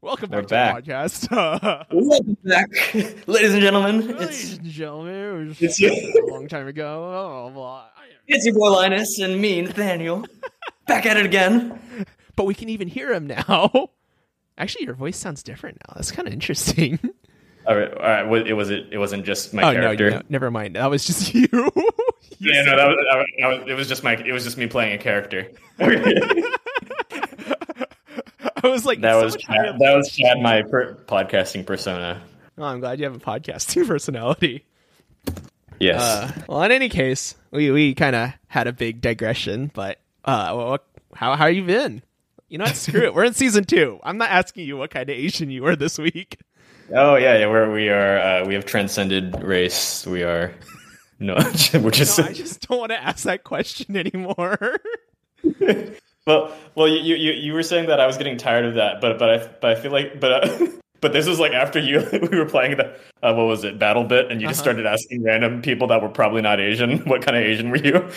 Welcome back, back. to the podcast. Welcome back, ladies and gentlemen. Ladies It's and gentlemen, it was it's your, a long time ago. Oh, blah. it's your boy Linus and me, Nathaniel, back at it again. But we can even hear him now. Actually, your voice sounds different now. That's kind of interesting. All right, all right. wa- It was it. It wasn't just my oh character. no, no, never mind. That was just you. You Yeah, no, that was, that was- that was- it was just my. It was just me playing a character. I was like, that was Chad, that was Chad, my per- podcasting persona. Oh, I'm glad you have a podcasting personality. Yes. Uh, well, in any case, we, we kind of had a big digression, but uh, what, how how you been? You know what? Screw it. We're in season two. I'm not asking you what kind of Asian you were this week. oh yeah, yeah. We're we are uh, we have transcended race. We are no, we're just No, I just don't want to ask that question anymore. Well, well. You, you you were saying that I was getting tired of that, but but I but I feel like but. Uh, But this was like after you we were playing the uh, what was it BattleBit and you just Uh-huh. started asking random people that were probably not Asian what kind of Asian were you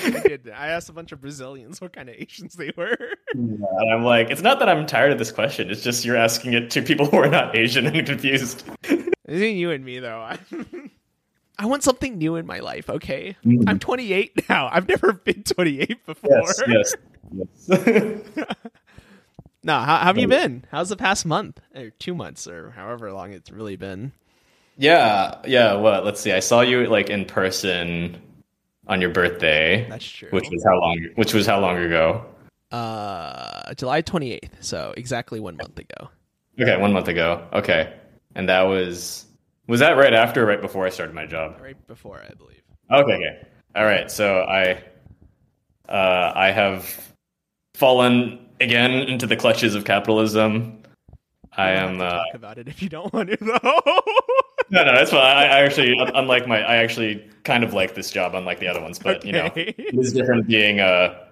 I asked a bunch of Brazilians what kind of Asians they were. and I'm like it's not that I'm tired of this question it's just you're asking it to people who are not Asian and confused Between you and me, though, I, I want something new in my life. Okay, Mm. I'm 28 now. I've never been 28 before. yes yes yes No, how, how have you been? How's the past month or two months or however long it's really been? yeah yeah what let's see I saw you like in person on your birthday That's true. which was how long which was how long ago Uh, July 28th. So exactly one month ago. Okay, one month ago. Okay, and that was was that right after, or right before I started my job? Right before, I believe. Okay, okay, all right. So I, uh, I have fallen again into the clutches of capitalism. I am. Uh, talk about it if you don't want to, though. no, no, that's fine. I, I actually, unlike my, I actually kind of like this job, unlike the other ones. But you know, it is different being uh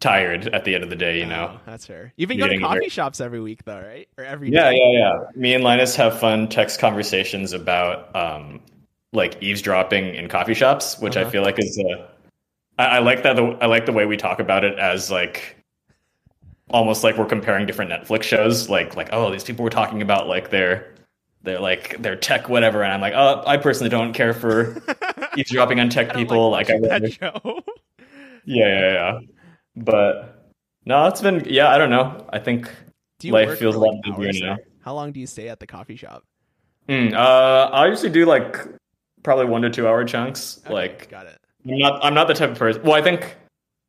tired at the end of the day. You know. Oh, that's fair. You've been going to coffee very- shops every week, though, right? Or every Yeah, day? yeah, yeah. Me and Linus have fun text conversations about um, like eavesdropping in coffee shops, which I Uh-huh. feel like is. Uh, I, I like that. The, I like the way we talk about it as like almost like we're comparing different Netflix shows. Like, like oh, these people were talking about like their their like their tech whatever, and I'm like, oh, I personally don't care for eavesdropping on tech people. like, Like, I that show. yeah, yeah, yeah. But no, it's been yeah. I don't know. I think Life feels a lot like, busier now. How long do you stay at the coffee shop? Mm, uh, I usually do like probably one to two hour chunks. Okay, Like got it. I'm not I'm not the type of person. Well, I think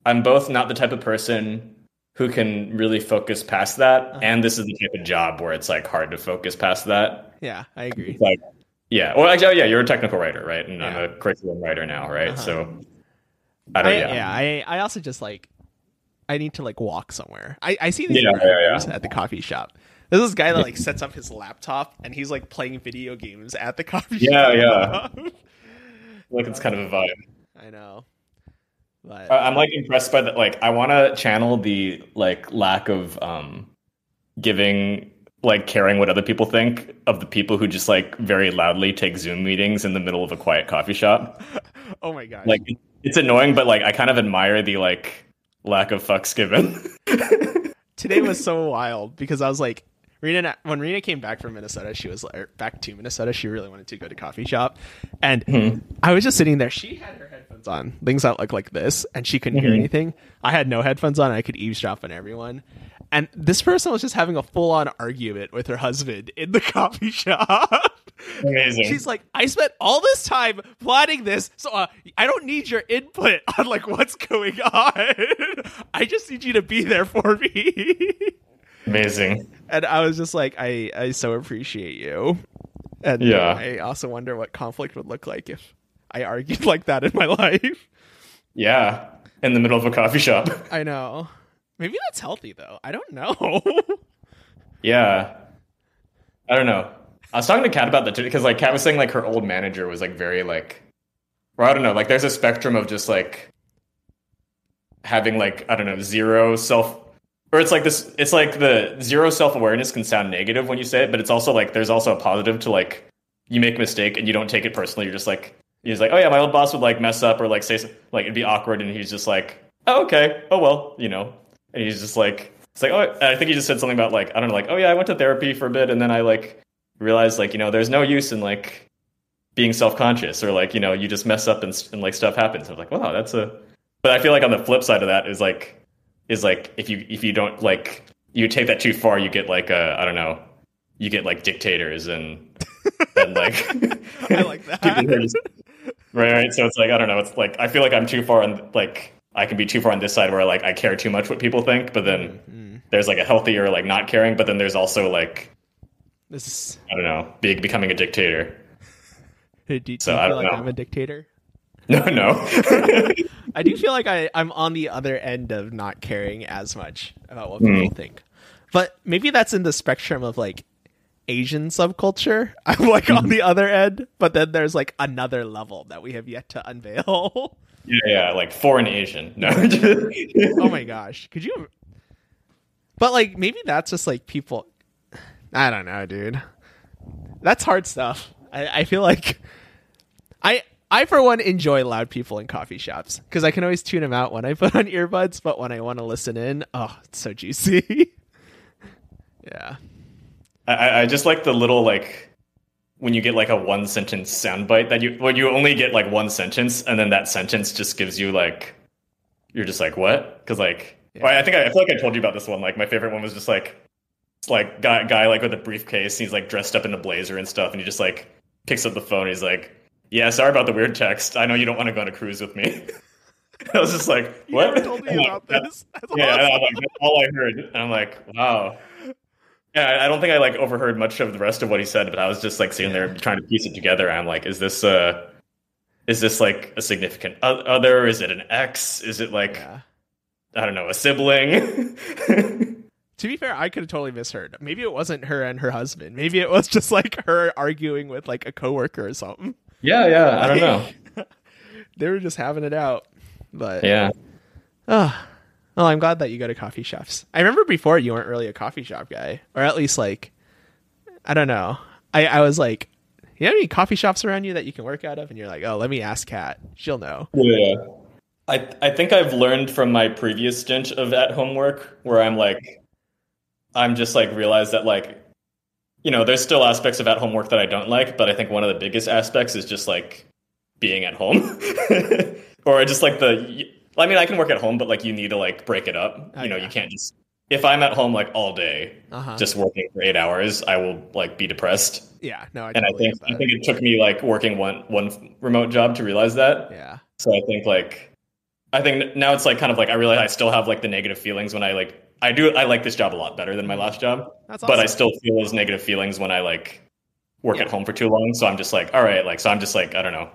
I'm both not the type of person who can really focus past that, Uh-huh. and this is the type of job where it's like hard to focus past that. Yeah, I agree. Like yeah, well, actually, oh, yeah, you're a technical writer, right? And Yeah. I'm a curriculum writer now, right? Uh-huh. So I I, don't. yeah, yeah. I I also just like I need to like walk somewhere. I I see these yeah, yeah. at the coffee shop. There's this guy that like sets up his laptop and he's like playing video games at the coffee Yeah, shop. Yeah, yeah. like it's kind of a vibe. I know. But I- I'm like impressed by that. Like, I want to channel the like lack of um giving, like, caring what other people think of the people who just like very loudly take Zoom meetings in the middle of a quiet coffee shop. oh my god! Like, it's annoying, but like, I kind of admire the like lack of fucks given. today was so wild because I was like, Rena, when Rena came back from Minnesota, she was or back to Minnesota. She really wanted to go to coffee shop, and Hmm. I was just sitting there. She had her headphones on, things that look like this, and she couldn't hear Mhm. anything. I had no headphones on. I could eavesdrop on everyone. And this person was just having a full on argument with her husband in the coffee shop. Amazing. She's like, I spent all this time plotting this, so uh, I don't need your input on like what's going on. I just need you to be there for me. Amazing. and I was just like, I, I so appreciate you. And Yeah. I also wonder what conflict would look like if I argued like that in my life. Yeah. In the middle of a coffee shop. I know. Maybe that's healthy though. I don't know. Yeah. I don't know. I was talking to Kat about that too, because like Kat was saying like her old manager was like very like or I don't know, like there's a spectrum of just like having like, I don't know, zero self or it's like this it's like the zero self awareness can sound negative when you say it, but it's also like there's also a positive to like you make a mistake and you don't take it personally. You're just like he's like, Oh yeah, my old boss would like mess up or like say like it'd be awkward and he's just like, Oh okay, oh well, you know. And he's just like it's like oh I think he just said something about like I don't know like oh yeah I went to therapy for a bit and then I like realized like you know there's no use in like being self conscious or like you know you just mess up and, and like stuff happens. I'm like wow that's a but I feel like on the flip side of that is like is like if you if you don't like you take that too far you get like I don't know you get like dictators and and like I like that. people are just- right right so it's like I don't know it's like I feel like I'm too far on like I can be too far on this side where like I care too much what people think but then Mm. there's like a healthier like not caring but then there's also like This is. I don't know big becoming a dictator Do, do you So, feel I don't like know. I'm a dictator? no no I do feel like I, I'm on the other end of not caring as much about what Hmm. people think. But maybe that's in the spectrum of like Asian subculture. I'm like Hmm. on the other end, but then there's like another level that we have yet to unveil. yeah yeah like foreign Asian no oh my gosh. Could you But like maybe that's just like people I don't know, dude. That's hard stuff. I, I feel like I I for one enjoy loud people in coffee shops because I can always tune them out when I put on earbuds, but when I want to listen in, oh, it's so juicy. yeah. I, I just like the little like when you get like a one sentence soundbite that you when you only get like one sentence and then that sentence just gives you like you're just like what because like Yeah. well, I think I, I feel like I told you about this one like my favorite one was just like it's like guy guy like with a briefcase he's like dressed up in a blazer and stuff and he just like picks up the phone he's like yeah sorry about the weird text I know you don't want to go on a cruise with me I was just like You what never told me about this. That's yeah, awesome. I was like, that's all I heard. And I'm like, wow. Yeah, I- I don't think I like overheard much of the rest of what he said, but I was just like sitting there trying to piece it together. I'm like, is this uh is this like a significant other? Is it an ex? Is it like Yeah. I don't know, a sibling? To be fair, I could have totally misheard. Maybe it wasn't her and her husband. Maybe it was just like her arguing with like a coworker or something. yeah, yeah, I don't know. They were just having it out. But Yeah. Oh, I'm glad that you go to coffee shops. I remember before you weren't really a coffee shop guy, or at least like, I don't know. I, I was like, you have any coffee shops around you that you can work out of? And you're like, oh, let me ask Kat. She'll know. Yeah. I I think I've learned from my previous stint of at home work where I'm like I'm just like realized that like you know, there's still aspects of at home work that I don't like, but I think one of the biggest aspects is just like being at home. or just like the I mean, I can work at home, but like you need to like break it up. Oh, you know, yeah. you can't just if I'm at home like all day Uh-huh. just working for 8 hours, I will like be depressed. yeah, no, I And I think I think it took me like working one one remote job to realize that. yeah, So I think like I think now it's like kind of like I realize I still have like the negative feelings when I like I do I like this job a lot better than my last job, that's awesome. but I still feel those negative feelings when I like work Yeah. at home for too long. So I'm just like, all right, like so I'm just like I don't know.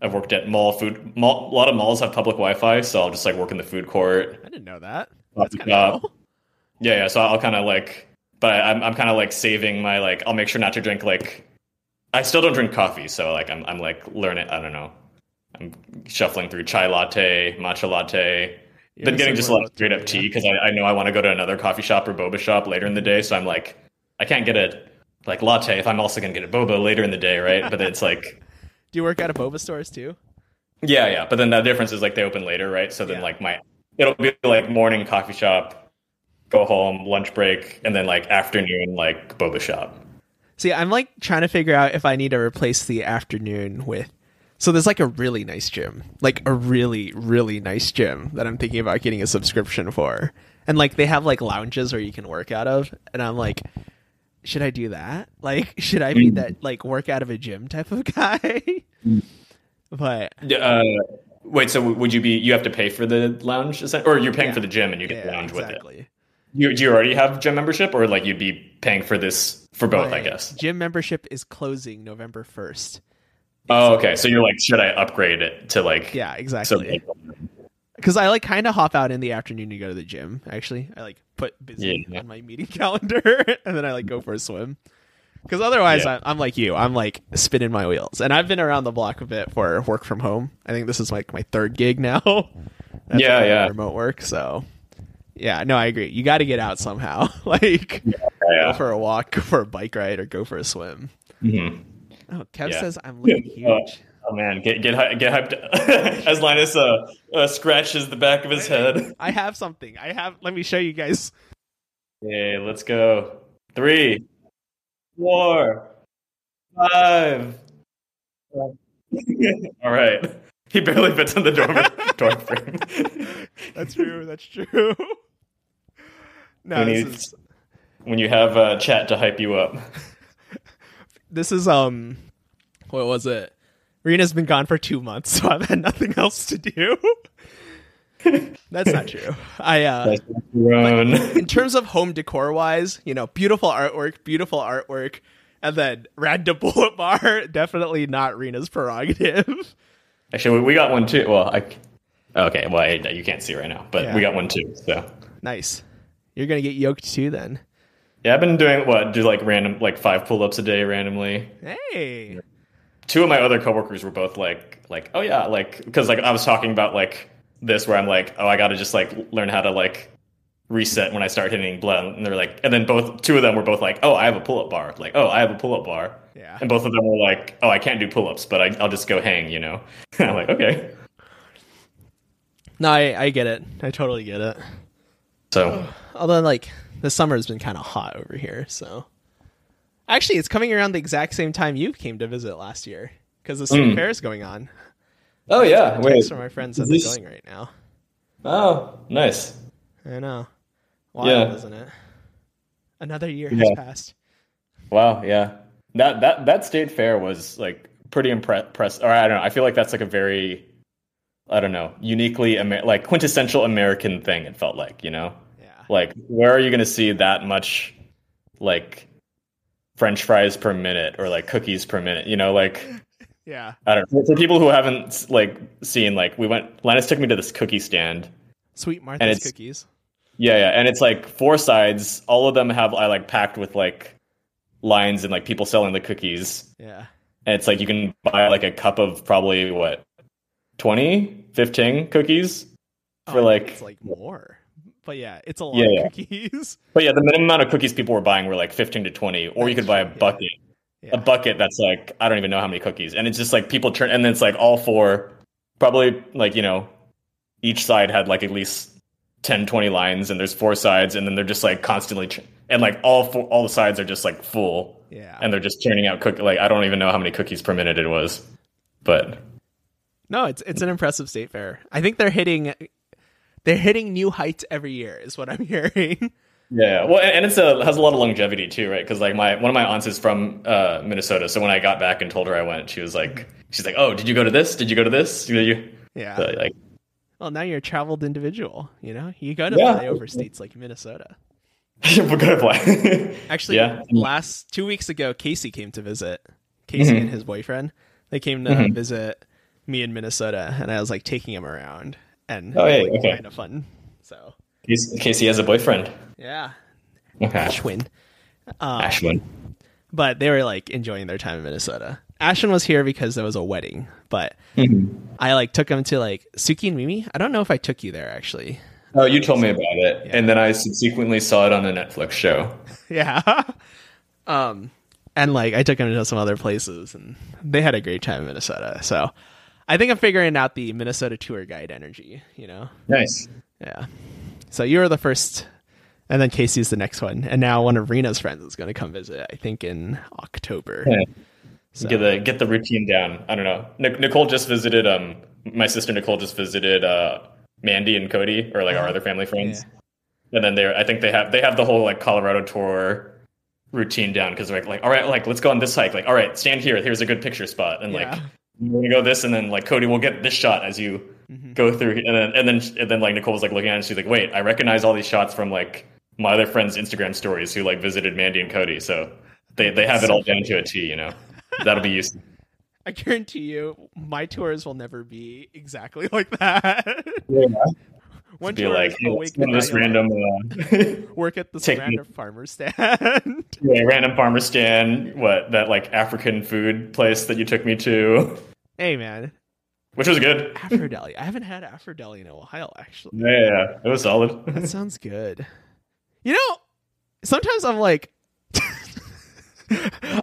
I've worked at mall food. Mall, a lot of malls have public Wi-Fi, so I'll just like work in the food court. I didn't know that. That's kind of uh, cool. Yeah, yeah. So I'll kind of like, but I, I'm I'm kind of like saving my like. I'll make sure not to drink like. I still don't drink coffee, so like I'm I'm like learning. I don't know. I'm shuffling through chai latte, matcha latte. Been getting just a lot of straight up tea because I, I know I want to go to another coffee shop or boba shop later in the day. So I'm like, I can't get a like latte if I'm also gonna get a boba later in the day, right? But it's like, Do you work at a boba stores too? yeah, yeah. But then the difference is like they open later, right? So then Yeah. like my it'll be like morning coffee shop, go home, lunch break, and then like afternoon like boba shop. See, I'm like trying to figure out if I need to replace the afternoon with. So there's like a really nice gym, like a really really nice gym that I'm thinking about getting a subscription for, and like they have like lounges where you can work out of, and I'm like, should I do that? Like, should I be Mm. that like work out of a gym type of guy? but Uh, wait, so would you be? You have to pay for the lounge, or you're paying Yeah. for the gym and you get the yeah, lounge with it? You, do you already have gym membership, or like you'd be paying for this for both? I guess. gym membership is closing November first. Oh, okay. So you're like, should I upgrade it to like? Yeah, exactly. because I like kind of hop out in the afternoon to go to the gym. Actually, I like put busy Yeah. on my meeting calendar, and then I like go for a swim. Because otherwise, Yeah. I'm, I'm like you. I'm like spinning my wheels, and I've been around the block a bit for work from home. I think this is like my third gig now. That's Yeah, yeah. Remote work. So, yeah, no, I agree. You got to get out somehow. like, go yeah. for a walk, go for a bike ride, or go for a swim. Mhm. Oh, Kev Yeah. says I'm looking Uh, huge. Oh man, get get get hyped as Linus uh, uh, scratches the back of his head. I have something. I have. Let me show you guys. Okay, let's go. Three, four, five. All right. He barely fits in the door, door frame. That's true. That's true. No, When this you- is when you have uh, chat to hype you up. this is um, what was it? Rena's been gone for two months, so I've had nothing else to do. That's not true. I uh, Run. in terms of home decor wise, you know, beautiful artwork, beautiful artwork, and then random bullet bar, definitely not Rena's prerogative. Actually, we- we got one too. Well, I. Okay, well, I, you can't see right now, but Yeah. we got one too. So nice. You're gonna get yoked too then. yeah, I've been doing what? Do like random, like five pull-ups a day randomly. Hey. Two of my other coworkers were both like like oh yeah like because like i was talking about like this where i'm like oh i gotta just like learn how to like reset when i start hitting blood and they're like and then both two of them were both like oh i have a pull-up bar like oh i have a pull-up bar Yeah. and both of them were like oh i can't do pull-ups but I, i'll just go hang you know i'm like okay No, I, I get it. I totally get it. so Although, like, the summer's been kind of hot over here, so. Actually, it's coming around the exact same time you came to visit last year because the state Mm. fair is going on. oh yeah Thanks for my friends that is they're going right now. oh nice I know. Wild, Yeah. isn't it? Another year Yeah. has passed. Wow, yeah. That that that state fair was like pretty impressed. Or I don't know. I feel like that's like a very, I don't know, uniquely Amer- like quintessential American thing. It felt like you know, Yeah. like where are you going to see that much, like, French fries per minute or like cookies per minute? You know, like Yeah. I don't know. For people who haven't like seen, like we went. Linus took me to this cookie stand. Sweet Martha's cookies. Yeah, yeah, and it's like four sides. All of them have I like packed with like lines and like people selling the cookies. Yeah. and it's like you can buy like a cup of probably what 20 15 cookies oh, for Oh, like it's like more. But yeah, it's a lot Yeah, of yeah. cookies. but yeah the minimum amount of cookies people were buying were like 15 to 20 or you could buy a bucket Yeah. a bucket that's like i don't even know how many cookies and it's just like people turn and then it's like all four probably like you know each side had like at least 10 20 lines and there's four sides and then they're just like constantly ch- and like all four all the sides are just like full yeah. and they're just churning out cook like i don't even know how many cookies per minute it was but No, it's it's an impressive state fair. I think they're hitting they're hitting new heights every year is what I'm hearing. Yeah, well, and it's a has a lot of longevity too, right? Because like my one of my aunts is from uh, Minnesota, so when I got back and told her I went, she was like, she's like, "Oh, did you go to this? Did you go to this? Did you?" Yeah. So, like, Well, now you're a traveled individual, you know? You go to Yeah. fly over states like Minnesota. we're gonna play. Actually, Yeah. last 2 weeks ago Casey came to visit. Casey Mhm. and his boyfriend. They came to Mhm. visit me in Minnesota and I was like taking him around and Oh, hey, okay. kind of fun. So, Casey Casey has a boyfriend. yeah. Okay, Ashwin. Um, Ashwin. but they were like enjoying their time in Minnesota. Ashwin was here because there was a wedding, but Mhm. I like took him to like Suki and Mimi. I don't know if I took you there actually. Oh, you told me about it, Yeah. and then I subsequently saw it on the Netflix show. Yeah. um and like I took him to some other places and they had a great time in Minnesota. So I think I'm figuring out the Minnesota tour guide energy, you know. Nice. Yeah. So you were the first and then Casey's the next one. And now one of Rena's friends is going to come visit, I think in October. Yeah. So- Get the get the routine down. I don't know. Nic- Nicole just visited. Um, my sister Nicole just visited. Uh, Mandy and Cody, or like our other family friends. And then they're. I think they have they have the whole like Colorado tour routine down because they're like like all right like let's go on this hike like all right stand here here's a good picture spot and Yeah. like we're gonna go this and then like Cody we'll get this shot as you Mhm. go through and then and then and then like Nicole was like looking at it and she's like wait I recognize all these shots from like my other friends Instagram stories who like visited Mandy and Cody so they they have it all down to a T you know that'll be useful. I guarantee you, my tours will never be exactly like that. Yeah. One be tour like, hey, awake let's go to at this random, uh, work at this take me- random farmer stand. yeah, random farmer stand. What that like African food place that you took me to, hey man, which was good. Afrodeli. I haven't had Afrodeli in a while, actually. Yeah, yeah, yeah. it was solid. That sounds good. You know, sometimes I'm like,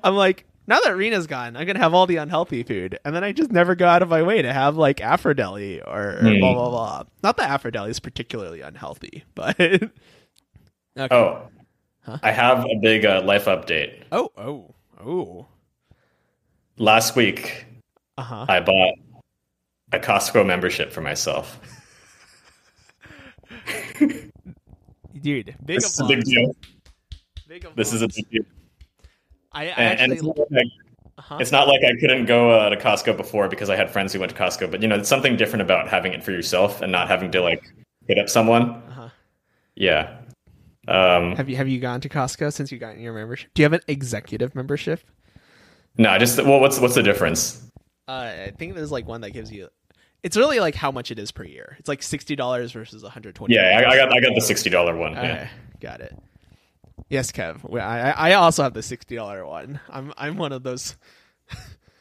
I'm like, now that Rena's gone, I'm gonna have all the unhealthy food, and then I just never go out of my way to have like Afrodeli or Hmm. blah blah blah. Not that Afrodeli is particularly unhealthy, but okay. Oh, I have a big uh, life update. Oh, oh, oh. Last week, Uh huh. I bought a Costco membership for myself. Dude, big This is a big deal. Big This is a big deal. I, I And, actually. it's, not like, uh-huh. it's not like I couldn't go uh, to Costco before because I had friends who went to Costco, but you know, it's something different about having it for yourself and not having to like hit up someone. Uh-huh. Yeah. Um, Have you have you gone to Costco since you got your membership? Do you have an executive membership? no, I just well, what's what's the difference? Uh, I think there's like one that gives you. It's really like how much it is per year. It's like sixty dollars versus one hundred twenty. Yeah, I, I got I got the sixty dollar one. Okay, Yeah. got it. Yes, Kev. I I also have the sixty dollar one. I'm I'm one of those.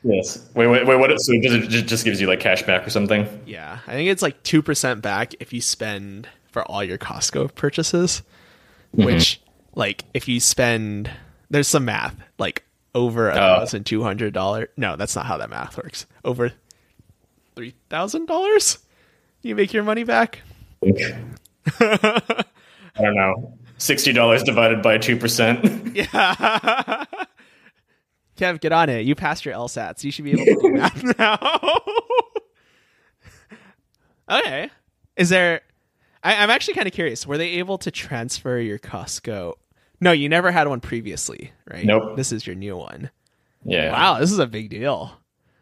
Yes. Wait, wait, wait. What? So it ju- just gives you like cash back or something? Yeah, I think it's like two percent back if you spend for all your Costco purchases. Which, like, if you spend, there's some math like over a Oh. thousand two hundred dollars. No, that's not how that math works. Over three thousand dollars, you make your money back. I don't know. Sixty dollars divided by two percent. Yeah. Kev, get on it. You passed your LSATs. You should be able to do math now. okay. Is there? I, I'm actually kind of curious. Were they able to transfer your Costco? No, you never had one previously, right? Nope. This is your new one. Yeah. Wow, this is a big deal.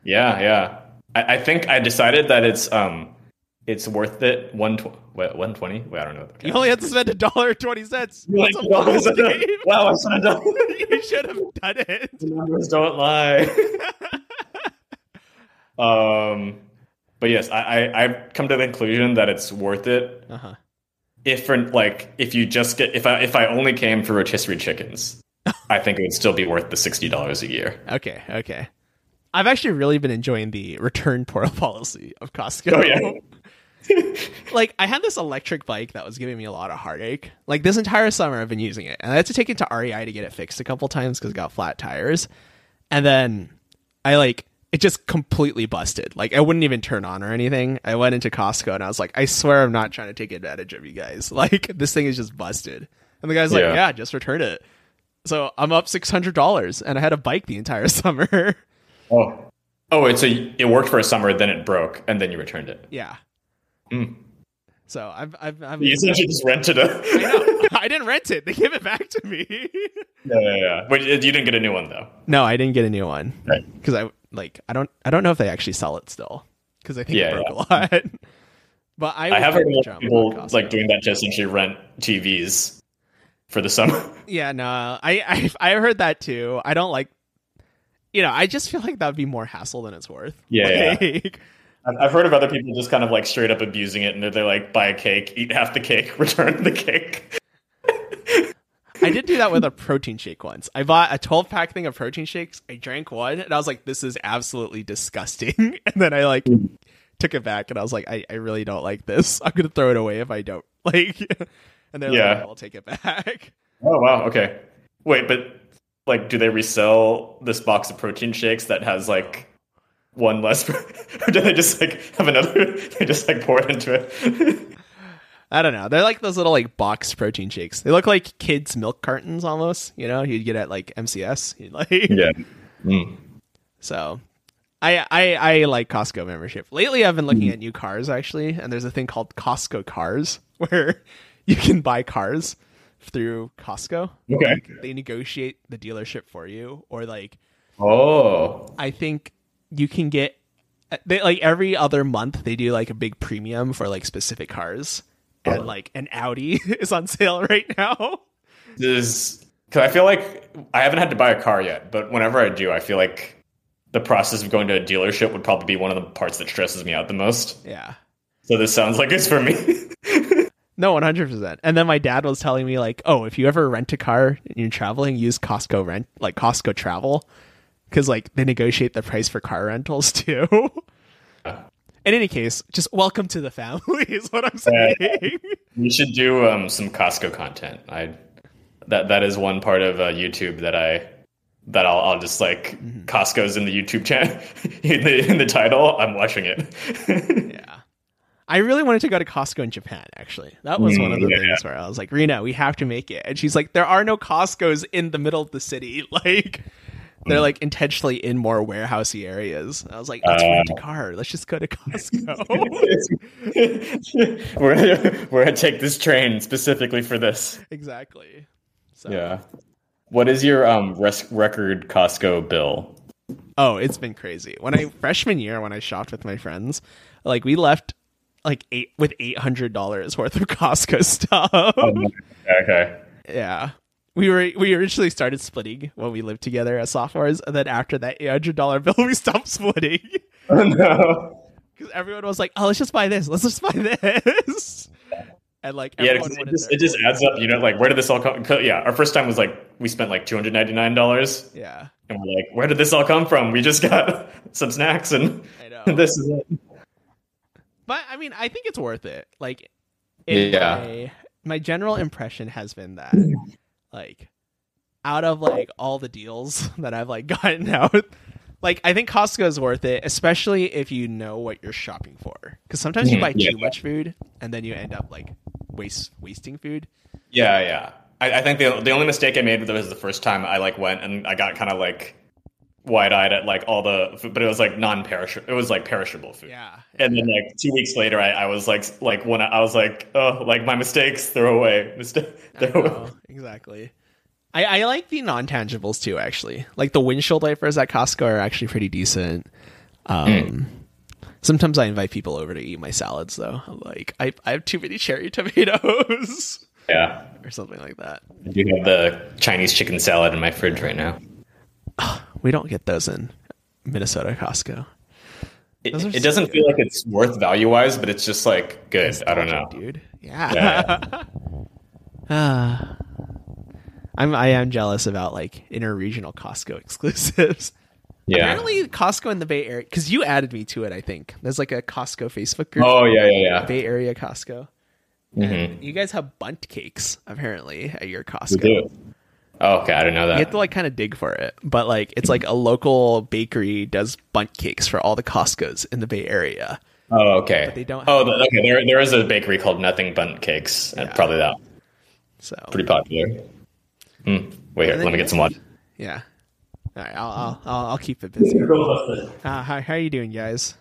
Yeah, yeah. I, I think I decided that it's um, it's worth it. One tw- one twenty. Wait, I don't know. You only had to spend a dollar twenty cents. Like, That's a full game. wow, I should have done. you should have done it. The numbers don't lie. um, but yes, I, I I've come to the conclusion that it's worth it Uh huh. If for like if you just get if I if I only came for rotisserie chickens, I think it would still be worth the sixty dollars a year. Okay. Okay. I've actually really been enjoying the return portal policy of Costco. Oh yeah, like I had this electric bike that was giving me a lot of heartache. Like this entire summer, I've been using it, and I had to take it to REI to get it fixed a couple times because it got flat tires. And then I like it just completely busted. Like I wouldn't even turn on or anything. I went into Costco and I was like, I swear I'm not trying to take advantage of you guys. Like this thing is just busted. And the guy's like, Yeah. Yeah, just return it. So I'm up six hundred dollars, and I had a bike the entire summer. oh oh, it's a it worked for a summer, then it broke, and then you returned it. yeah. Hmm. So I've I've, I've You essentially just rented a. I know. I didn't rent it. They gave it back to me. yeah, yeah, yeah. But you didn't get a new one though. no, I didn't get a new one Right. because I like I don't I don't know if they actually sell it still because I think Yeah, it broke a lot. but I, I have heard people like doing that just to rent TVs for the summer. Yeah, no, I I I heard that too. I don't like. You know, I just feel like that would be more hassle than it's worth. Yeah, yeah. Like, I've I've heard of other people just kind of like straight up abusing it, and they're, they're like, buy a cake, eat half the cake, return the cake. I did do that with a protein shake once. I bought a 12 pack thing of protein shakes. I drank one and I was like, this is absolutely disgusting. And then I like took it back and I was like, I, I really don't like this. I'm going to throw it away if I don't. Like, and they're Yeah. like, I'll take it back. Oh wow, okay. Wait, but like, do they resell this box of protein shakes that has like one less, or do they just like have another? They just like pour it into it. I don't know. They're like those little like box protein shakes. They look like kids' milk cartons almost. You know, you'd get at like MCS. You'd like, yeah. Mm. So I, I I like Costco membership. Lately I've been looking at new cars actually, and there's a thing called Costco Cars where you can buy cars through Costco. Okay. They negotiate the dealership for you or like Oh. I think you can get they like every other month they do like a big premium for like specific cars. And uh-huh. like an Audi is on sale right now. This because I feel like I haven't had to buy a car yet, but whenever I do, I feel like the process of going to a dealership would probably be one of the parts that stresses me out the most. Yeah. So this sounds like it's for me. No, one hundred percent. And then my dad was telling me like, oh, if you ever rent a car and you're traveling, use Costco rent, like Costco Travel, because like they negotiate the price for car rentals too. In any case, just welcome to the family is what I'm saying. we should do um, some Costco content. I that that is one part of uh, YouTube that I that I'll, I'll just like Costco's in the YouTube channel in the in the title. I'm watching it. yeah, I really wanted to go to Costco in Japan. Actually, that was Mm, one of the yeah, things where I was like, Rena, we have to make it. And she's like, there are no Costco's in the middle of the city. Like. They're Mm. like intentionally in more warehousey areas. I was like, let's Uh. rent a car. Let's just go to Costco. we're we're gonna take this train specifically for this. exactly. So, Yeah. What is your um res- record Costco bill? Oh, it's been crazy. When I freshman year, when I shopped with my friends, like we left like eight with eight hundred dollars worth of Costco stuff. Okay. yeah, we were we originally started splitting when we lived together as sophomores, and then after that eight hundred dollar bill, we stopped splitting Oh no. because everyone was like, "Oh, let's just buy this. Let's just buy this." And like, Yeah, it just, it just adds up. You know, like where did this all come? 'cause, Yeah, our first time was like we spent like two hundred ninety nine dollars, yeah, and we're like, where did this all come from? We just got some snacks, and I know. this is it. But I mean, I think it's worth it. Like, Yeah. my, my general impression has been that, like, out of like all the deals that I've like gotten out, like I think Costco is worth it, especially if you know what you're shopping for. Because sometimes you Mhm, buy yeah. too much food and then you end up like waste wasting food. Yeah, yeah. I, I think the the only mistake I made was the first time I like went and I got kind of like wide eyed at like all the food, but it was like non perishable. It was like perishable food. Yeah, And then like two weeks later, I, I was like like when I, I was like oh like my mistakes throw away mistake throw away. exactly. I, I like the non tangibles too. Actually, like the windshield wipers at Costco are actually pretty decent. Um, Sometimes I invite people over to eat my salads, though. I'm like, I, I have too many cherry tomatoes Yeah, or something like that. I do have the Chinese chicken salad in my fridge right now. We don't get those in Minnesota Costco. It, it doesn't so feel like it's worth value wise, but it's just like good. I don't know. dude. Yeah. Yeah. Ah. I'm I am jealous about like interregional Costco exclusives. Yeah. Apparently, Costco in the Bay Area, because you added me to it. I think there's like a Costco Facebook group, Oh yeah, yeah, yeah. Bay Area Costco. Mhm. You guys have Bundt cakes apparently at your We Costco. Do. Oh, okay, I didn't know that. You have to like kind of dig for it, but like it's like a local bakery does Bundt cakes for all the Costco's in the Bay Area. Oh, okay. But they don't Oh, have- the, okay. There, there is a bakery called Nothing Bundt Cakes, and Yeah. probably that So pretty popular. Hmm. Wait here, let me get some water. yeah. All right, I'll I'll I'll, I'll keep it busy. Uh, how how are you doing, guys?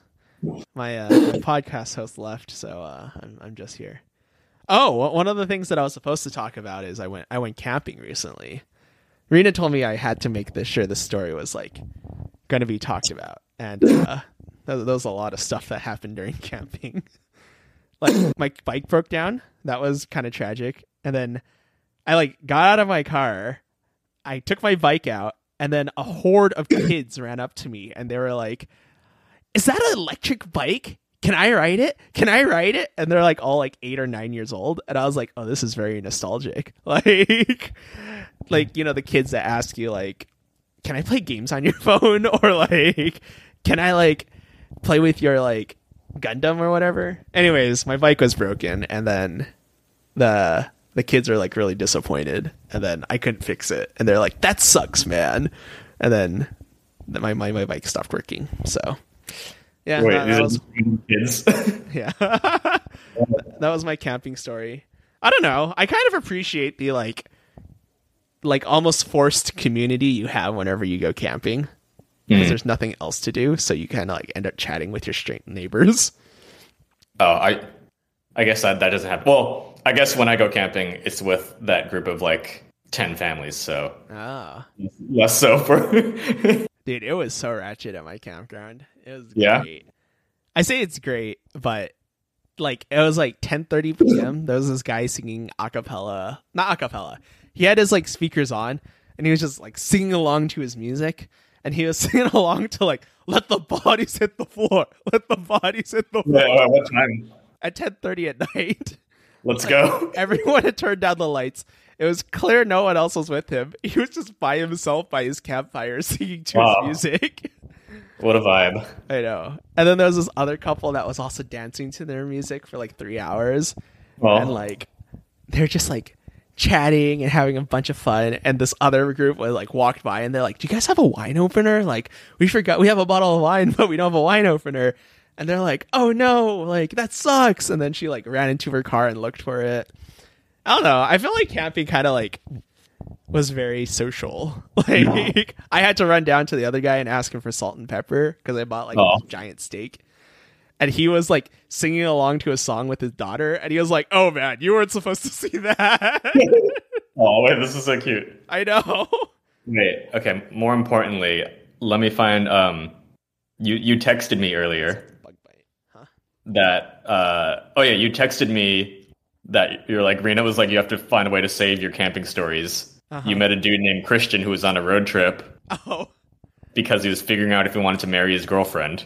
My uh, my podcast host left, so uh, I'm I'm just here. Oh, one of the things that I was supposed to talk about is I went I went camping recently. Rena told me I had to make this sure the story was like going to be talked about, and uh, there was a lot of stuff that happened during camping. like my bike broke down. That was kind of tragic, and then I like got out of my car. I took my bike out, and then a horde of kids ran up to me, and they were like, "Is that an electric bike? Can I ride it? Can I ride it?" And they're like all like eight or nine years old, and I was like, "Oh, this is very nostalgic." Like, like you know the kids that ask you like, "Can I play games on your phone?" or like, "Can I like play with your like Gundam or whatever?" Anyways, my bike was broken, and then the the kids are like really disappointed and then i couldn't fix it and they're like that sucks man and then my my, my bike stopped working so yeah Wait, that, that was kids. yeah that was my camping story i don't know i kind of appreciate the like like almost forced community you have whenever you go camping because Mhm. there's nothing else to do so you kind of like end up chatting with your straight neighbors oh, I, I guess that that doesn't happen. Well, I guess when I go camping, it's with that group of like ten families, so ah less so for. Dude, it was so ratchet at my campground. It was Yeah? great. I say it's great, but like it was like 10:30 p.m. There was this guy singing a cappella, not a cappella. He had his like speakers on and he was just like singing along to his music and he was singing along to like let the bodies hit the floor. Let the bodies hit the floor Yeah, what time? at 10:30 at night. Let's go. Everyone had turned down the lights. It was clear no one else was with him. He was just by himself by his campfire singing to Wow. his music. What a vibe. I know. And then there was this other couple that was also dancing to their music for like three hours. Well, And like they're just like chatting and having a bunch of fun. And this other group was like walked by and they're like, Do you guys have a wine opener? Like, we forgot we have a bottle of wine, but we don't have a wine opener. and they're like, "Oh no, like that sucks." And then she like ran into her car and looked for it. I don't know. I feel like camping kind of like was very social. Like I had to run down to the other guy and ask him for salt and pepper because I bought like Oh. a giant steak. And he was like singing along to a song with his daughter, and he was like, "Oh man, you weren't supposed to see that." Oh wait, this is so cute. I know. Wait, okay. More importantly, let me find. Um, you you texted me earlier Bug bite. Huh? that. Uh, oh yeah, you texted me that you're like Rena was like you have to find a way to save your camping stories. Uh-huh. You met a dude named Christian who was on a road trip Oh. because he was figuring out if he wanted to marry his girlfriend.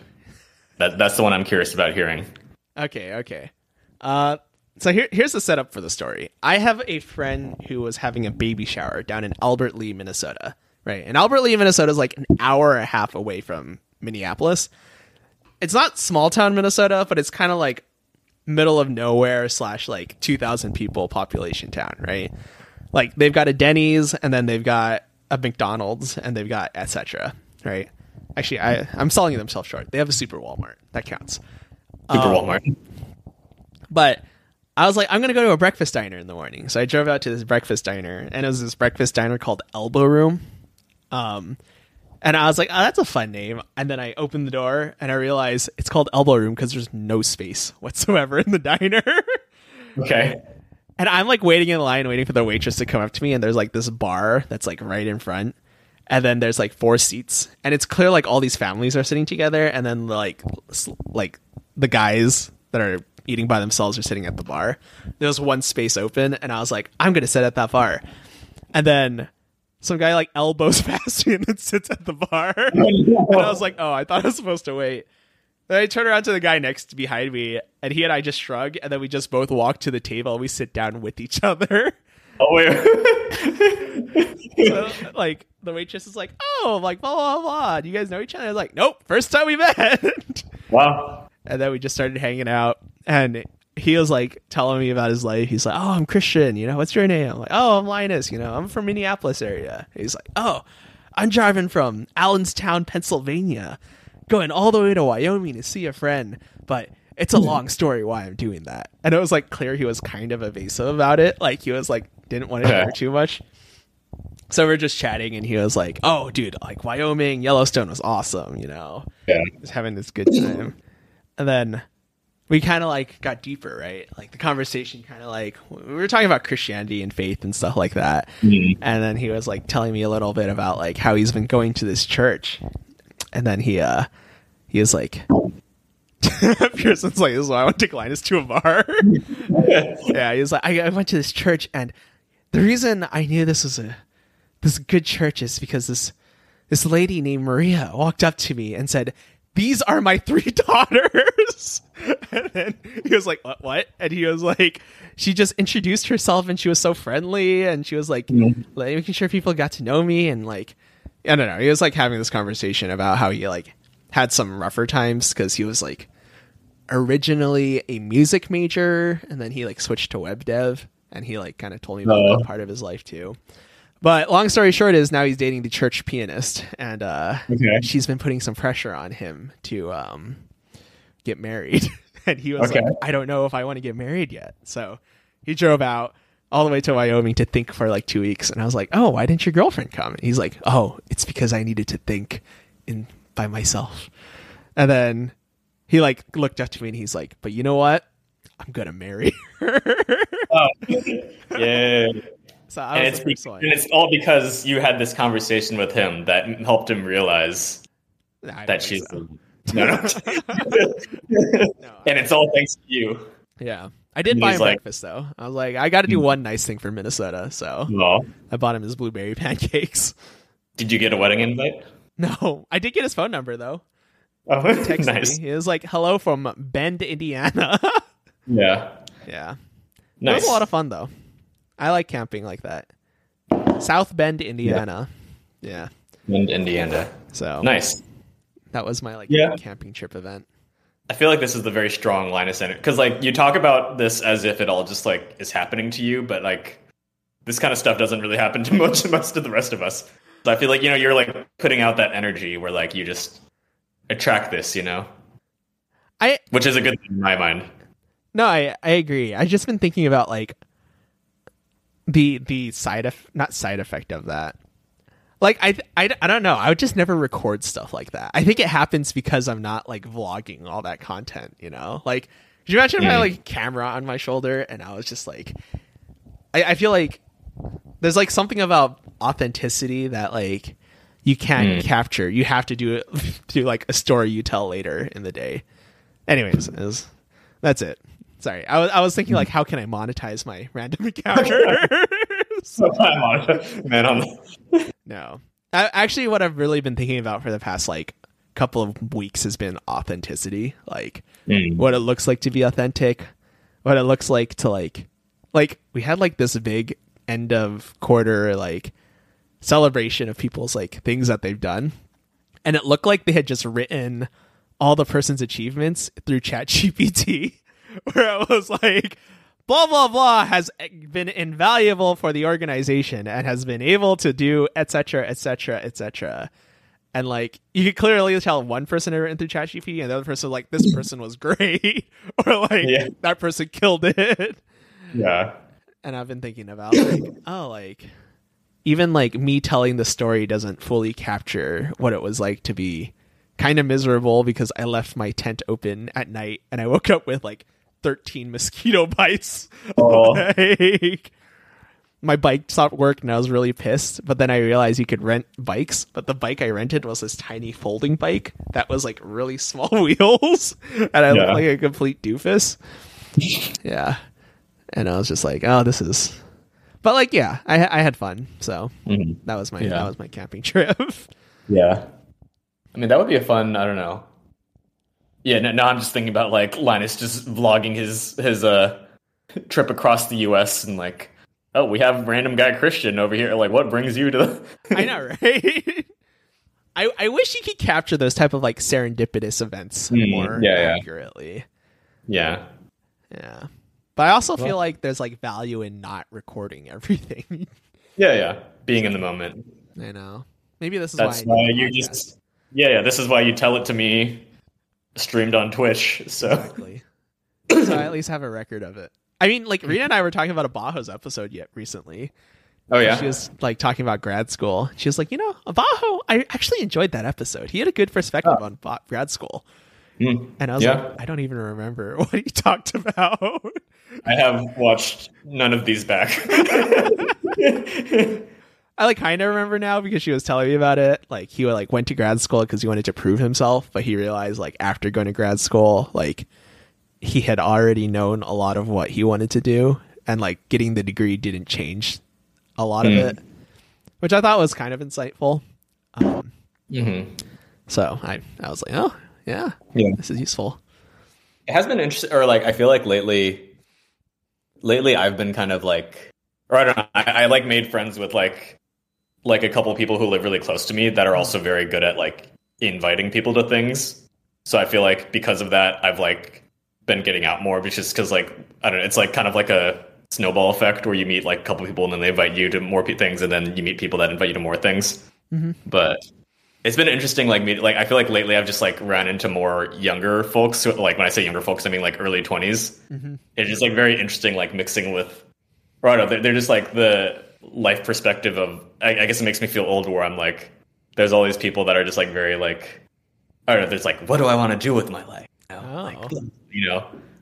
That that's the one I'm curious about hearing. Okay, okay. Uh, so here, here's the setup for the story. I have a friend who was having a baby shower down in Albert Lea, Minnesota. Right, and Albert Lea, Minnesota is like an hour and a half away from Minneapolis. It's not small town Minnesota, but it's kind of like middle of nowhere slash like two thousand people population town. Right, like they've got a Denny's and then they've got a McDonald's and they've got etc. Right. Actually, I I'm selling themselves short. They have a super Walmart that counts. Super Um, Walmart. But I was like, I'm gonna go to a breakfast diner in the morning. So I drove out to this breakfast diner, and it was this breakfast diner called Elbow Room. Um, and I was like, oh, that's a fun name. And then I opened the door, and I realized it's called Elbow Room because there's no space whatsoever in the diner. Okay. and I'm like waiting in line, waiting for the waitress to come up to me, and there's like this bar that's like right in front. And then there's like four seats, and it's clear like all these families are sitting together, and then like like the guys that are eating by themselves are sitting at the bar. There was one space open, and I was like, I'm gonna sit at that bar. And then some guy like elbows past me and then sits at the bar, and I was like, oh, I thought I was supposed to wait. Then I turn around to the guy next behind me, and he and I just shrug, and then we just both walk to the table. And we sit down with each other. Oh wait. So, like the waitress is like, "Oh, like blah blah blah. Do you guys know each other?" I was like, "Nope, first time we met." wow. and then we just started hanging out, and he was like telling me about his life. He's like, "Oh, I'm Christian. You know, what's your name?" I'm like, "Oh, I'm Linus. You know, I'm from Minneapolis area." He's like, "Oh, I'm driving from Allentown, Pennsylvania, going all the way to Wyoming to see a friend, but." It's a hmm. long story why I'm doing that. And it was like clear he was kind of evasive about it. Like he was like didn't want to share too much. So we're just chatting and he was like, "Oh, dude, like Wyoming, Yellowstone was awesome, you know." Yeah. was having this good time. and then we kind of like got deeper, right? Like the conversation kind of like we were talking about Christianity and faith and stuff like that. Mhm. And then he was like telling me a little bit about like how he's been going to this church. And then he uh he was like Pearson's like, this is why I went to Linus to a bar. yeah, he was like, I, I went to this church, and the reason I knew this was a this good church is because this this lady named Maria walked up to me and said, "These are my three daughters." and then he was like, "What? What?" And he was like, "She just introduced herself, and she was so friendly, and she was like, like, making sure people got to know me, and like, I don't know." He was like having this conversation about how he like had some rougher times because he was like originally a music major and then he like switched to web dev and he like kind of told me about Oh. that uh-huh. part of his life too but long story short is now he's dating the church pianist and uh Okay. she's been putting some pressure on him to um get married and he was Okay. like i don't know if i want to get married yet so he drove out all the way to wyoming to think for like two weeks and i was like oh why didn't your girlfriend come and he's like oh it's because i needed to think in by myself and then he like looked up to me and he's like, "But you know what? I'm gonna marry her." Oh. Yeah. So And it's, the first one. and it's all because you had this conversation with him that helped him realize I that she's so. no, no. No, and it's all thanks to you. yeah, I did and buy him like- breakfast though. I was like, I got to do hmm. one nice thing for Minnesota, so I bought him his blueberry pancakes. did you get a wedding invite? No, I did get his phone number though. Oh, Texted nice. me. He was like, "Hello from Bend, Indiana." Yeah, yeah, it nice. was a lot of fun though. I like camping like that. South Bend, Indiana. Yeah. in Indiana. So Nice. that was my like Yeah. camping trip event. I feel like this is the very strong line of energy because like you talk about this as if it all just like is happening to you, but like this kind of stuff doesn't really happen to much most of the rest of us. So I feel like you know you're like putting out that energy where like you just attract this, you know. I which is a good thing in my mind. no, I I agree. I've just been thinking about like the the side of not side effect of that. Like I, I I don't know. I would just never record stuff like that. I think it happens because I'm not like vlogging all that content. You know, like could you imagine if I had Mm. like camera on my shoulder and I was just like, I, I feel like there's like something about authenticity that like you can't Mm. capture. You have to do it do like a story you tell later in the day. Anyways, was, that's it. Sorry, I was I was thinking like how can I monetize my random encounters? So I'm. No, I, actually, what I've really been thinking about for the past like couple of weeks has been authenticity. Like Mm. what it looks like to be authentic, what it looks like to like like we had like this big end of quarter like celebration of people's like things that they've done. And it looked like they had just written all the person's achievements through ChatGPT, where it was like blah blah blah has been invaluable for the organization and has been able to do etc etc etc and like you could clearly tell one person had written through ChatGPT and the other person like this person was great or like Yeah. that person killed it. Yeah. And I've been thinking about like oh like even like me telling the story doesn't fully capture what it was like to be kind of miserable because I left my tent open at night and I woke up with like 13 mosquito bites. Oh. Like, my bike stopped working I was really pissed. But then I realized you could rent bikes. But the bike I rented was this tiny folding bike that was like really small wheels. And I Yeah. looked like a complete doofus. yeah. And I was just like, oh, this is. But like, yeah, I I had fun. So Mhm. that was my Yeah. that was my camping trip. Yeah. I mean, that would be a fun. I don't know. Yeah. No, now I'm just thinking about like Linus just vlogging his his uh trip across the U.S. and like, oh, we have random guy Christian over here. Like, what brings you to? the... I know, right? I I wish you could capture those type of like serendipitous events Mm, more yeah, yeah. accurately. Yeah. Yeah. But I also Well- feel like there's like value in not recording everything. Yeah. Yeah. Being in the moment. I know. Maybe this is That's why, why you podcast. just. Yeah. Yeah. This is why you tell it to me. Streamed on Twitch. So. exactly. so I at least have a record of it. I mean, like Rita and I were talking about a Bajos episode yet recently. Oh yeah. She was like talking about grad school. She was like, you know, Bajo, I actually enjoyed that episode. He had a good perspective on ba- grad school. Mm. And I was Yeah. like, I don't even remember what he talked about. I have watched none of these back. I like kind of remember now because she was telling me about it. Like he like went to grad school because he wanted to prove himself, but he realized like after going to grad school, like he had already known a lot of what he wanted to do, and like getting the degree didn't change a lot of Hmm. it, which I thought was kind of insightful. Um, hmm so I I was like, oh yeah, Yeah. this is useful. It has been interesting, or like I feel like lately, lately I've been kind of like, or I don't know, I, I like made friends with like, like a couple of people who live really close to me that are also very good at like inviting people to things. So I feel like because of that, I've like been getting out more, because just because like I don't know, it's like kind of like a snowball effect where you meet like a couple people and then they invite you to more things, and then you meet people that invite you to more things. Mhm. But it's been interesting like me like i feel like lately i've just like ran into more younger folks who, like when i say younger folks i mean like early 20s Mhm. it's just like very interesting like mixing with or I don't know, they're, they're just like the life perspective of I, I guess it makes me feel old where i'm like there's all these people that are just like very like i don't know there's like what do i want to do with my life you know, Oh. like you know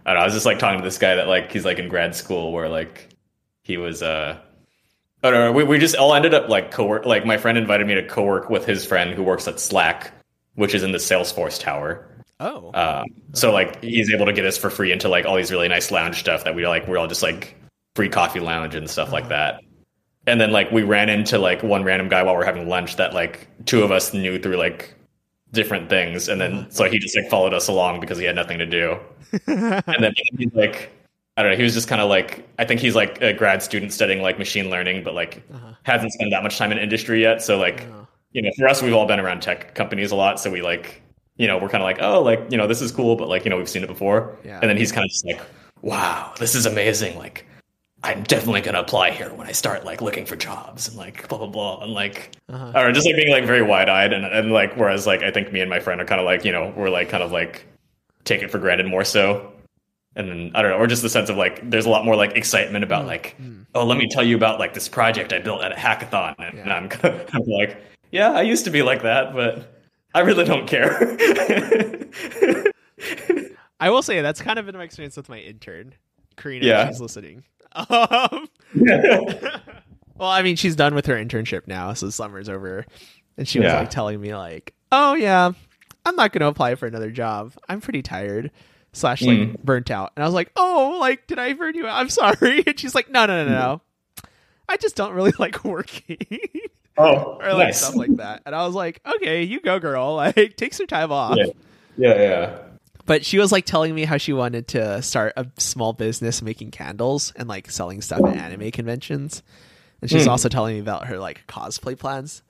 i don't know i was just like talking to this guy that like he's like in grad school where like he was uh Oh no, we, we just all ended up like co-work. Like my friend invited me to co-work with his friend who works at Slack, which is in the Salesforce tower. Oh, Um, so like he's able to get us for free into like all these really nice lounge stuff that we like. We're all just like free coffee lounge and stuff like that. And then like we ran into like one random guy while we are having lunch that like two of us knew through like different things, and then so he just like followed us along because he had nothing to do. And then he's like, I don't know. He was just kind of like, I think he's like a grad student studying like machine learning, but like Uh-huh. hasn't spent that much time in industry yet. So like, Oh. you know, for us, we've all been around tech companies a lot, so we like, you know, we're kind of like, oh, like you know, this is cool, but like you know, we've seen it before. Yeah. And then he's kind of just like, wow, this is amazing. Like, I'm definitely gonna apply here when I start like looking for jobs and like blah blah blah and like Uh-huh. or just like being like very wide eyed and, and like whereas like I think me and my friend are kind of like you know we're like kind of like take it for granted more so. And then I don't know, or just the sense of like there's a lot more like excitement about like, oh, let me tell you about like this project I built at a hackathon, and, and I'm, I'm like, yeah, I used to be like that, but I really don't care. I will say that's kind of been my experience with my intern, Karina. Yeah. She's listening. Um, well, I mean, she's done with her internship now, so summer's over, and she was Yeah. like telling me like, "Oh yeah, I'm not going to apply for another job. I'm pretty tired." Slash like Mm. burnt out, and I was like, "Oh, like did I burn you out? I'm sorry." And she's like, "No, no, no, no, no. I just don't really like working." oh, or like nice. stuff like that. And I was like, okay, you go, girl. Like, take some time off. Yeah. yeah, yeah. But she was like telling me how she wanted to start a small business making candles and like selling stuff at anime conventions. And she's Hmm. also telling me about her like cosplay plans.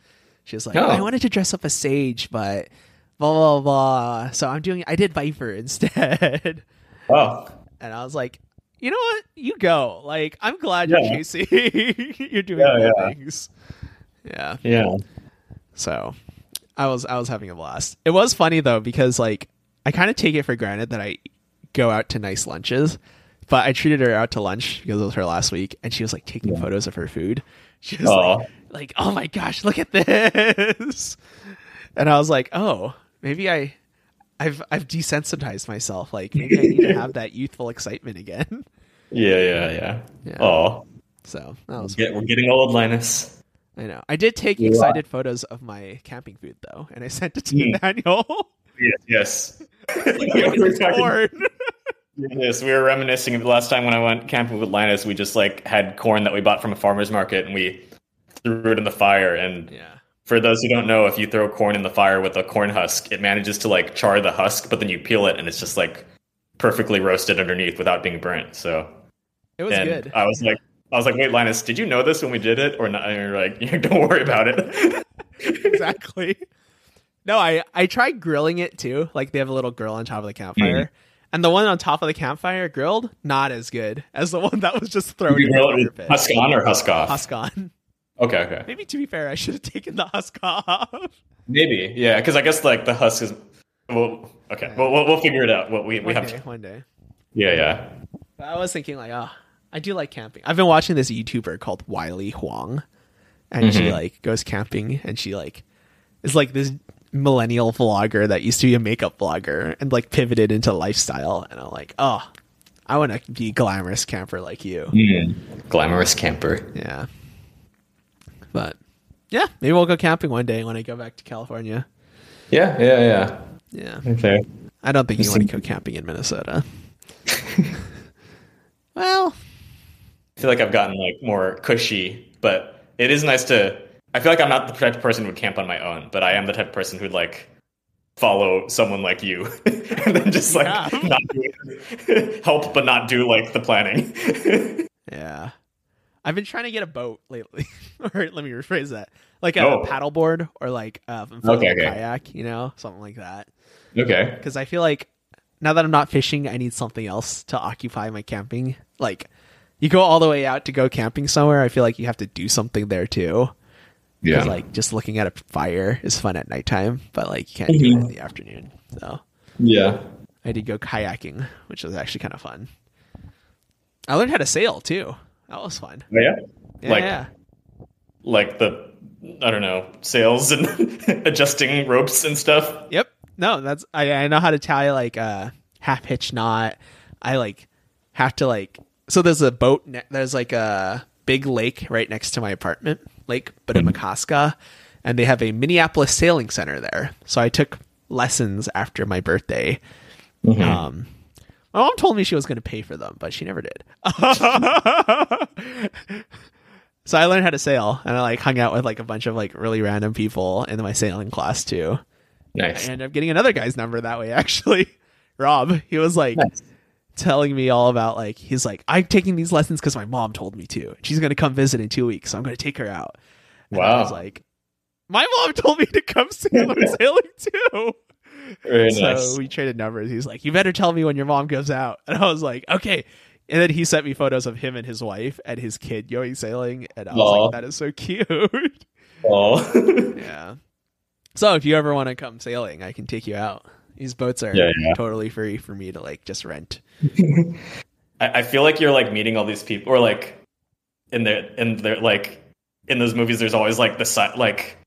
She was like, Oh. I wanted to dress up as Sage, but blah blah blah. So I'm doing. I did Viper instead. Oh, And I was like, you know what? You go. Like, I'm glad you're Yeah. chasing. you're doing Yeah, good yeah. things. Yeah. yeah. So I was I was having a blast. It was funny though because like I kind of take it for granted that I go out to nice lunches, but I treated her out to lunch because it was her last week, and she was like taking photos of her food. She was like, like, oh my gosh, look at this, and I was like, oh, maybe I. I've I've desensitized myself. Like maybe I need to have that youthful excitement again. Yeah, yeah, yeah. Yeah. Oh, So that was get, we're getting old, Linus. I know. I did take Yeah. excited photos of my camping food though, and I sent it to Mm. Daniel. Yes, yes. Like, We were talking- Yes, we were reminiscing of the last time when I went camping with Linus. We just like had corn that we bought from a farmer's market, and we threw it in the fire. And yeah. for those who don't know, if you throw corn in the fire with a corn husk, it manages to like char the husk, but then you peel it, and it's just like perfectly roasted underneath without being burnt. So, It was and good. I was like, I was like, wait, Linus, did you know this when we did it, or not? And you're like, don't worry about it. exactly. No, I I tried grilling it too. Like they have a little grill on top of the campfire. And the one on top of the campfire grilled, not as good as the one that was just thrown you in grill the it pit. husk on or husk off? Husk on. Okay, okay. Maybe to be fair, I should have taken the husk off. Maybe, yeah, because I guess like the husk is. Well, okay, Yeah. we'll, we'll we'll figure it out. What we we have day, to. one day. Yeah, yeah. But I was thinking like, oh, I do like camping. I've been watching this YouTuber called Weylie Hoang, and she Mhm. like goes camping, and she like is like this millennial vlogger that used to be a makeup vlogger and like pivoted into lifestyle. And I'm like, oh, I want to be glamorous camper like you. Mm-hmm. Glamorous camper. Yeah. But yeah, maybe we'll go camping one day when I go back to California. Yeah, yeah, yeah. Yeah. Okay. I don't think you want to go camping in Minnesota. well, I feel like I've gotten like more cushy, but it is nice to. I feel like I'm not the type of person who would camp on my own, but I am the type of person who'd like follow someone like you and then just like Yeah. not do help but not do like the planning. yeah. I've been trying to get a boat lately. or let me rephrase that. Like a Oh. paddleboard or like a Okay, okay. kayak, you know, something like that. okay. Because I feel like now that I'm not fishing, I need something else to occupy my camping. Like, you go all the way out to go camping somewhere. I feel like you have to do something there too. Because like just looking at a fire is fun at nighttime, but like you can't do it mm-hmm. in the afternoon. So yeah. I did go kayaking, which was actually kind of fun. I learned how to sail too. That was fun. Oh, yeah. Yeah, Like- yeah. Like the I don't know sails and adjusting ropes and stuff. Yep. No, that's I, I know how to tie like a half hitch knot. I like have to like so there's a boat ne- there's like a big lake right next to my apartment, Lake Bde Maka Ska, and they have a Minneapolis sailing center there. So I took lessons after my birthday. Um my mom told me she was going to pay for them, but she never did. so I learned how to sail, and I like hung out with like a bunch of like really random people in my sailing class too. Nice. And I ended up getting another guy's number that way, actually. Rob, he was like Nice. Telling me all about like he's like, I'm taking these lessons because my mom told me to. She's gonna come visit in two weeks, so I'm gonna take her out. And I Wow. was like, my mom told me to come sail sailing too. Very so nice. we traded numbers. He's like, you better tell me when your mom goes out. And I was like, okay. And then he sent me photos of him and his wife and his kid going sailing, and I was like, that is so cute. Oh. yeah. So if you ever want to come sailing, I can take you out. These boats are Yeah, yeah. totally free for me to like just rent. I, I feel like you're like meeting all these people, or like in their in their like in those movies. There's always like the side like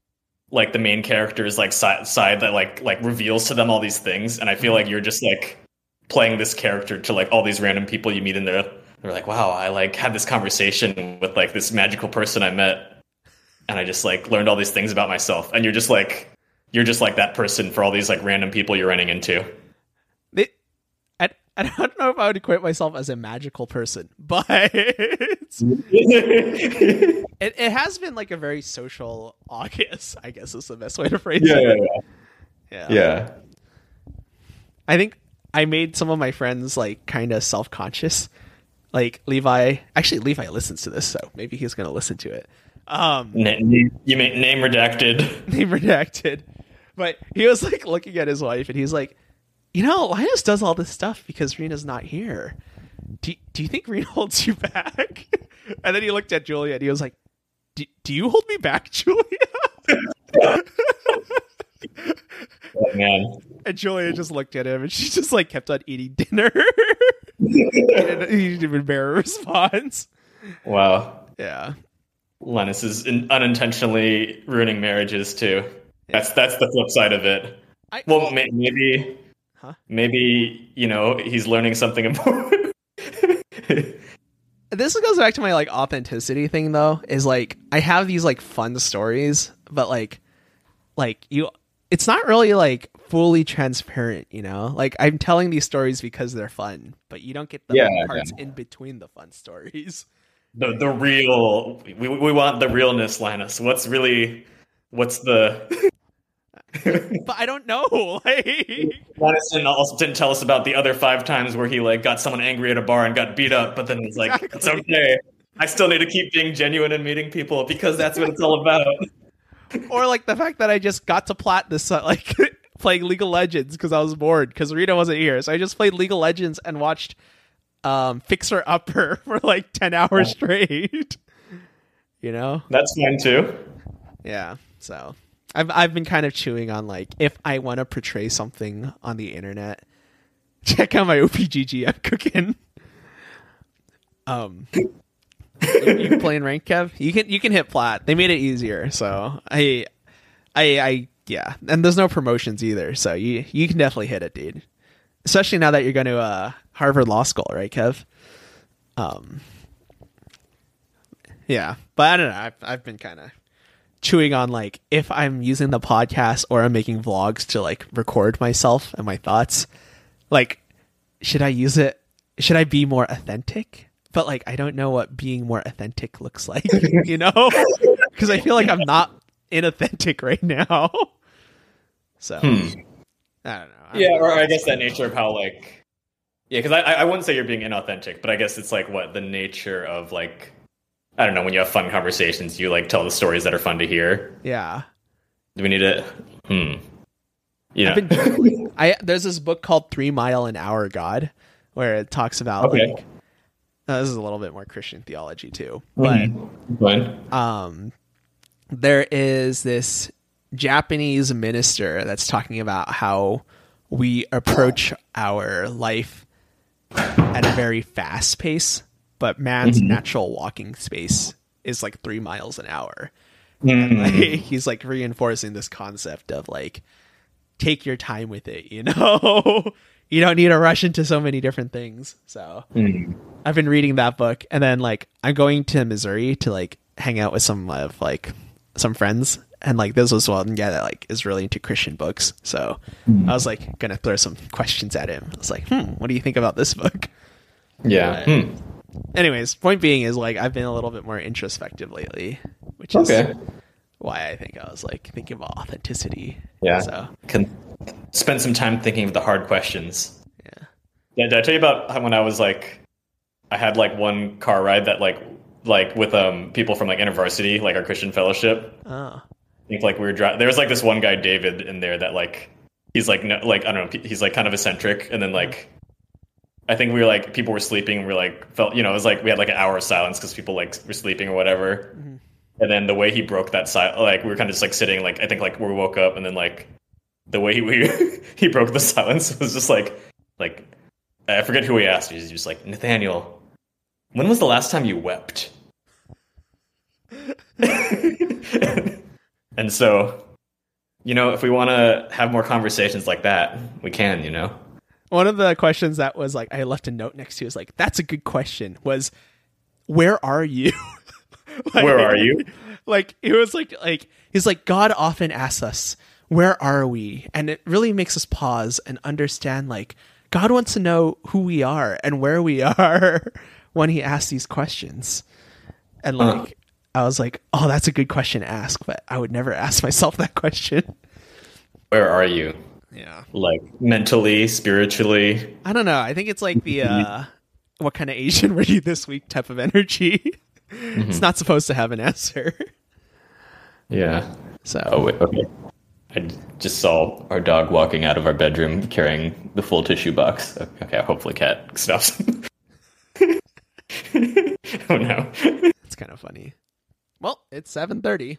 like the main character's like side side that like like reveals to them all these things, and I feel like you're just like playing this character to like all these random people you meet in there. They're like, wow, I like had this conversation with like this magical person I met, and I just like learned all these things about myself, and you're just like you're just like that person for all these like random people you're running into. I, I don't know if I would equate myself as a magical person, but it, it has been like a very social August, I guess is the best way to phrase yeah, it. yeah, Yeah. yeah. I think I made some of my friends like kind of self conscious. Like Levi, actually Levi listens to this, so maybe he's gonna listen to it. Um, Na- you mean name redacted? name redacted, but he was like looking at his wife, and he's like, "You know, Linus does all this stuff because Rena's not here. Do Do you think Rena holds you back?" and then he looked at Julia, and he was like, "Do, do you hold me back, Julia?" Oh, man. And Julia just looked at him, and she just like kept on eating dinner. he didn't he didn't even bear a response. Wow. Yeah. Linus is in- unintentionally ruining marriages too. That's that's the flip side of it. I, Well, may- maybe, Huh? maybe you know he's learning something important. this goes back to my like authenticity thing though is like i have these like fun stories but like like you it's not really like fully transparent you know like i'm telling these stories because they're fun but you don't get the Yeah, parts in between the fun stories the the real we we want the realness, Linus. What's really what's the but i don't know like didn't also didn't tell us about the other five times where he like got someone angry at a bar and got beat up, but then he's like, it's okay. I still need to keep being genuine and meeting people because that's what it's all about. or like the fact that i just got to plat this uh, like playing league of legends because i was bored because rita wasn't here so i just played league of legends and watched um fixer upper for like 10 hours straight you know That's fine too. Yeah. So I've I've been kind of chewing on like if I want to portray something on the internet, check out my OP.GG I'm cooking. Um you, you playing rank Kev? You can you can hit plat. They made it easier. So I I I yeah. And there's no promotions either. So you you can definitely hit it, dude. Especially now that you're going to uh Harvard Law School, right, Kev? Um yeah, but I don't know. I've, I've been kind of chewing on like if I'm using the podcast or I'm making vlogs to like record myself and my thoughts, like should I use it? Should I be more authentic? But like I don't know what being more authentic looks like, you know? Because I feel like I'm not inauthentic right now. So Hmm. I don't know. I'm- Yeah, or I guess that nature of how like yeah, because I I wouldn't say you're being inauthentic, but I guess it's like what the nature of like I don't know when you have fun conversations, you like tell the stories that are fun to hear. yeah. Do we need to? Hmm. Yeah. I've been I there's this book called Three Mile an Hour God where it talks about Okay. like uh, this is a little bit more Christian theology too, but Mhm. Um, there is this Japanese minister that's talking about how we approach our life at a very fast pace, but man's natural walking space is like three miles an hour. Mhm. He's like reinforcing this concept of like take your time with it, you know? you don't need to rush into so many different things. So Mhm. I've been reading that book, and then like I'm going to Missouri to like hang out with some of like some friends, and like this was one guy that like is really into Christian books. So I was like gonna throw some questions at him. I was like, hmm, what do you think about this book? Yeah. Hmm. Anyways, point being is like I've been a little bit more introspective lately, which is Okay. why I think I was like thinking about authenticity. Yeah. So Can spend some time thinking of the hard questions. yeah. Yeah, did I tell you about when I was like, I had like one car ride that like, like with um people from like InterVarsity, like our Christian fellowship. Oh. I think like we were driving. There was like this one guy, David, in there that like he's like no, like I don't know, he's like kind of eccentric, and then like I think we were like people were sleeping, and we were like felt you know it was like we had like an hour of silence because people like were sleeping or whatever. Mhm. And then the way he broke that silence, like we were kind of just like sitting, like I think like we woke up, and then like the way he we, he broke the silence was just like like I forget who he asked. He's just like Nathaniel, when was the last time you wept? and so, you know, if we want to have more conversations like that, we can. You know. One of the questions that was like I left a note next to is like that's a good question was where are you? like, where are you? Like it was like like he's like God often asks us where are we and it really makes us pause and understand like God wants to know who we are and where we are when he asks these questions. And like uh. I was like, "Oh, that's a good question to ask, but I would never ask myself that question." Where are you? Yeah. Like mentally, spiritually. I don't know. I think it's like the uh what kind of Asian were you this week type of energy. Mm-hmm. It's not supposed to have an answer. Yeah. So Oh wait, okay. I just saw our dog walking out of our bedroom carrying the full tissue box. Okay, hopefully cat stops. oh no. It's kind of funny. Well, it's 7:30.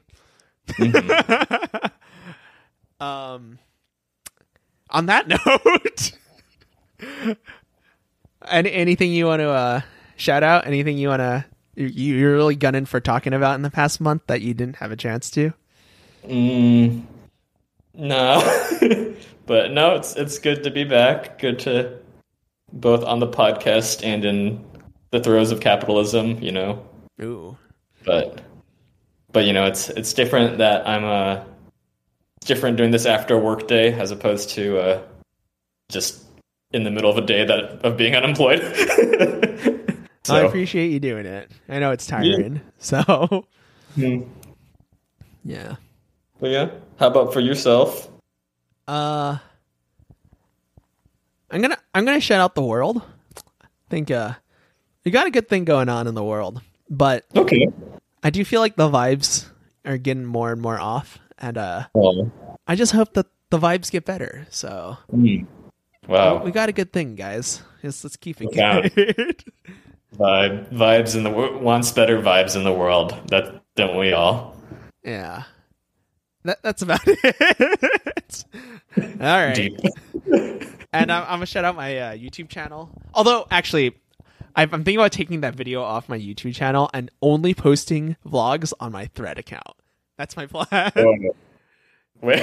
Mm-hmm. um on that note, any, anything you want to uh, shout out? Anything you want to you, you're really gunning for talking about in the past month that you didn't have a chance to? Mm, no, but no, it's it's good to be back. Good to both on the podcast and in the throes of capitalism. You know. Ooh. But but you know it's it's different that I'm a different doing this after a work day as opposed to uh, just in the middle of a day that of being unemployed. so. I appreciate you doing it. I know it's tiring, yeah. so hmm. yeah. But yeah, how about for yourself? Uh, I'm gonna I'm gonna shout out the world. I think uh, you got a good thing going on in the world, but okay, I do feel like the vibes are getting more and more off and uh, oh. I just hope that the vibes get better. So, mm. wow, we, we, got a good thing, guys. Let's, let's keep it going. Vibe vibes in the wants better vibes in the world. That don't we all? Yeah, that that's about it. all right. And I'm, I'm, gonna shout out my uh, YouTube channel. Although, actually, I'm thinking about taking that video off my YouTube channel and only posting vlogs on my Thread account. That's my plan. Oh,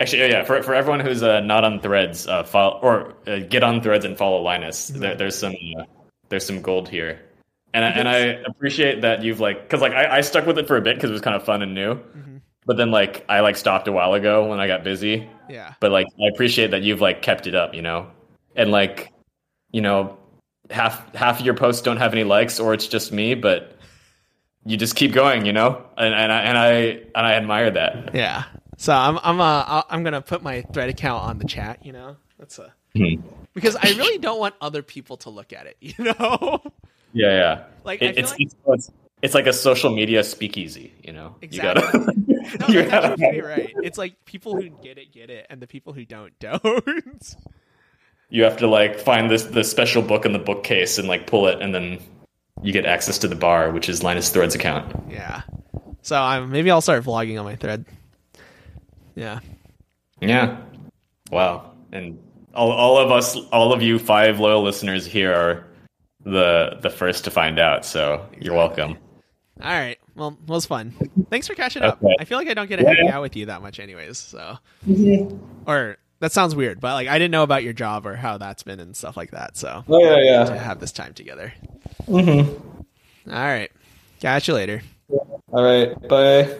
Actually, yeah. For for everyone who's uh, not on Threads, uh, follow or uh, get on Threads and follow Linus. Mm-hmm. There, there's some uh, there's some gold here, and I, and I appreciate that you've like because like I, I stuck with it for a bit because it was kind of fun and new, mm-hmm. but then like I like stopped a while ago when I got busy. Yeah. But like I appreciate that you've like kept it up, you know, and like you know half half of your posts don't have any likes or it's just me, but you just keep going, you know, and and I and I and I admire that. Yeah. So I'm I'm uh I'm gonna put my thread account on the chat. You know, that's a mm-hmm. because I really don't want other people to look at it. You know. Yeah, yeah. Like it, it's, like... it's, it's like a social media speakeasy. You know, exactly. You gotta. no, you actually right. It's like people who get it get it, and the people who don't don't. You have to like find this the special book in the bookcase and like pull it, and then you get access to the bar, which is Linus Threads account. Yeah. So um, maybe I'll start vlogging on my thread. Yeah. Yeah. Wow. And all, all of us, all of you five loyal listeners here are the the first to find out. So exactly. you're welcome. All right. Well, it was fun. Thanks for catching up. Okay. I feel like I don't get to yeah. hang out with you that much, anyways. So, mm-hmm. or that sounds weird, but like I didn't know about your job or how that's been and stuff like that. So, oh yeah, yeah, to have this time together. Mm-hmm. All right. Catch you later. All right. Bye.